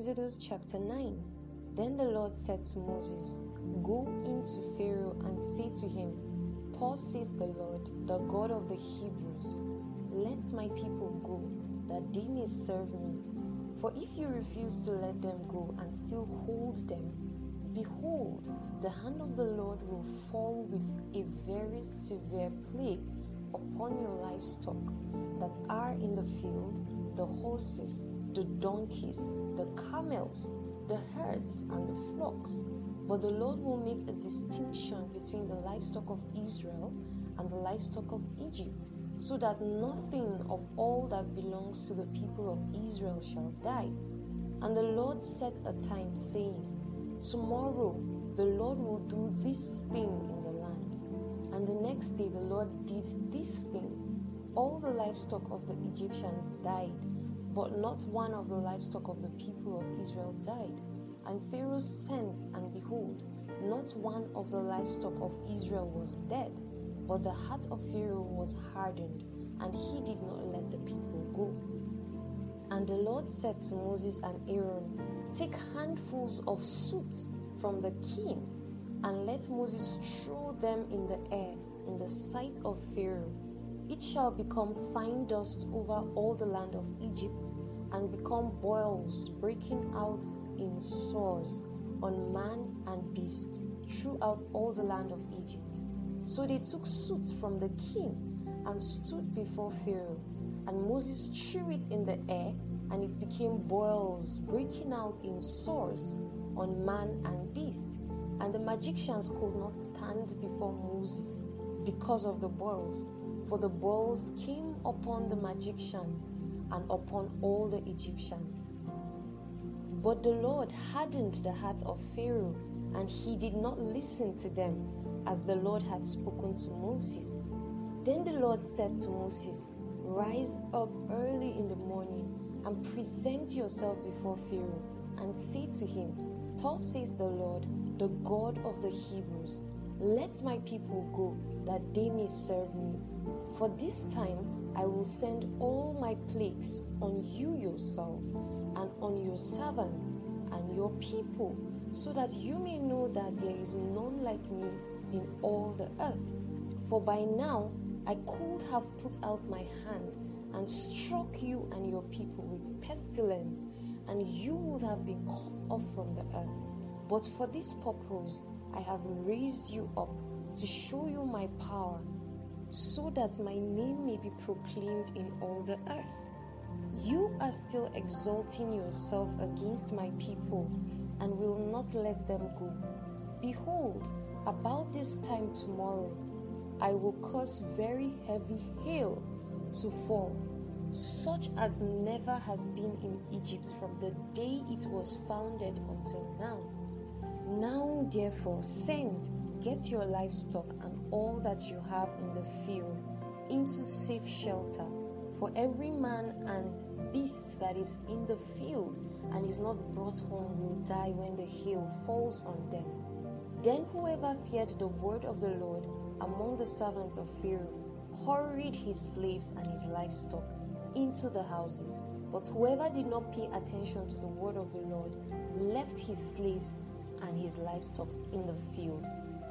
Exodus chapter 9 Then the Lord said to Moses, Go into Pharaoh and say to him, Thus says the Lord, the God of the Hebrews, Let my people go, that they may serve me. For if you refuse to let them go and still hold them, behold, the hand of the Lord will fall with a very severe plague upon your livestock that are in the field, the horses, the donkeys, the camels, the herds, and the flocks. But the Lord will make a distinction between the livestock of Israel and the livestock of Egypt, so that nothing of all that belongs to the people of Israel shall die. And the Lord set a time, saying, Tomorrow the Lord will do this thing in the land. And the next day the Lord did this thing. All the livestock of the Egyptians died but not one of the livestock of the people of Israel died. And Pharaoh sent, and behold, not one of the livestock of Israel was dead. But the heart of Pharaoh was hardened, and he did not let the people go. And the Lord said to Moses and Aaron, Take handfuls of soot from the king, and let Moses throw them in the air in the sight of Pharaoh it shall become fine dust over all the land of Egypt, and become boils breaking out in sores on man and beast throughout all the land of Egypt. So they took soot from the king and stood before Pharaoh, and Moses threw it in the air, and it became boils breaking out in sores on man and beast. And the magicians could not stand before Moses because of the boils for the boils came upon the magicians and upon all the Egyptians. But the Lord hardened the heart of Pharaoh, and he did not listen to them, as the Lord had spoken to Moses. Then the Lord said to Moses, Rise up early in the morning and present yourself before Pharaoh, and say to him, Thus says the Lord, the God of the Hebrews, Let my people go, that they may serve me. For this time I will send all my plagues on you yourself, and on your servants and your people, so that you may know that there is none like me in all the earth. For by now I could have put out my hand and struck you and your people with pestilence, and you would have been cut off from the earth. But for this purpose I have raised you up to show you my power so that my name may be proclaimed in all the earth. You are still exalting yourself against my people and will not let them go. Behold, about this time tomorrow, I will cause very heavy hail to fall, such as never has been in Egypt from the day it was founded until now. Now, therefore, send Get your livestock and all that you have in the field into safe shelter, for every man and beast that is in the field and is not brought home will die when the hail falls on them. Then whoever feared the word of the Lord among the servants of Pharaoh hurried his slaves and his livestock into the houses. But whoever did not pay attention to the word of the Lord left his slaves and his livestock in the field.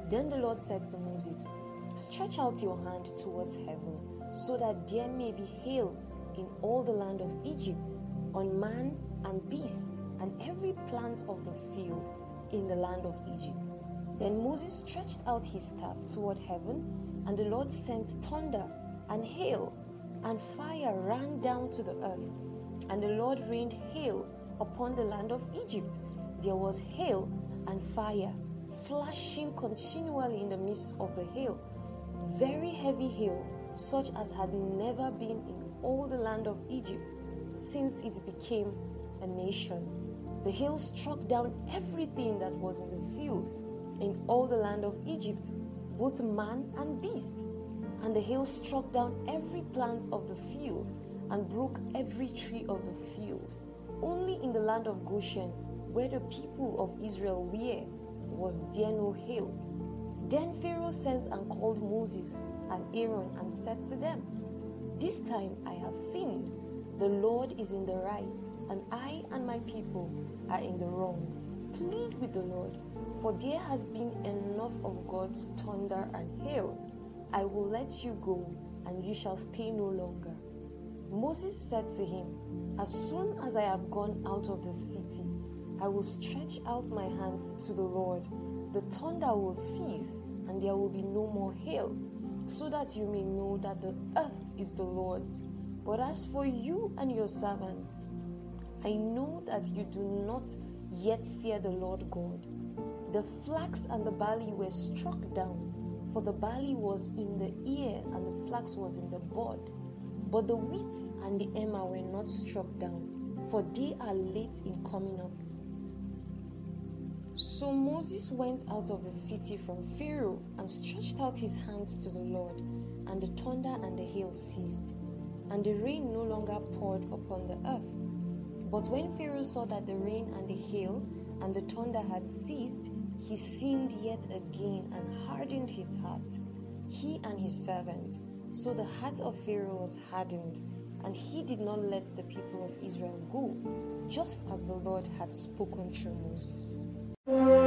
Then the Lord said to Moses, Stretch out your hand towards heaven, so that there may be hail in all the land of Egypt, on man and beast, and every plant of the field in the land of Egypt. Then Moses stretched out his staff toward heaven, and the Lord sent thunder and hail, and fire ran down to the earth. And the Lord rained hail upon the land of Egypt. There was hail and fire flashing continually in the midst of the hail. Very heavy hail, such as had never been in all the land of Egypt since it became a nation. The hail struck down everything that was in the field in all the land of Egypt, both man and beast. And the hail struck down every plant of the field and broke every tree of the field. Only in the land of Goshen, where the people of Israel were, was there no hail. Then Pharaoh sent and called Moses and Aaron and said to them, This time I have sinned. The Lord is in the right, and I and my people are in the wrong. Plead with the Lord, for there has been enough of God's thunder and hail. I will let you go, and you shall stay no longer. Moses said to him, As soon as I have gone out of the city, I will stretch out my hands to the Lord. The thunder will cease, and there will be no more hail, so that you may know that the earth is the Lord's. But as for you and your servant, I know that you do not yet fear the Lord God. The flax and the barley were struck down, for the barley was in the ear and the flax was in the bud. But the wheat and the emmer were not struck down, for they are late in coming up. So Moses went out of the city from Pharaoh and stretched out his hands to the Lord, and the thunder and the hail ceased, and the rain no longer poured upon the earth. But when Pharaoh saw that the rain and the hail and the thunder had ceased, he sinned yet again and hardened his heart, he and his servant. So the heart of Pharaoh was hardened, and he did not let the people of Israel go, just as the Lord had spoken through Moses. Thank you.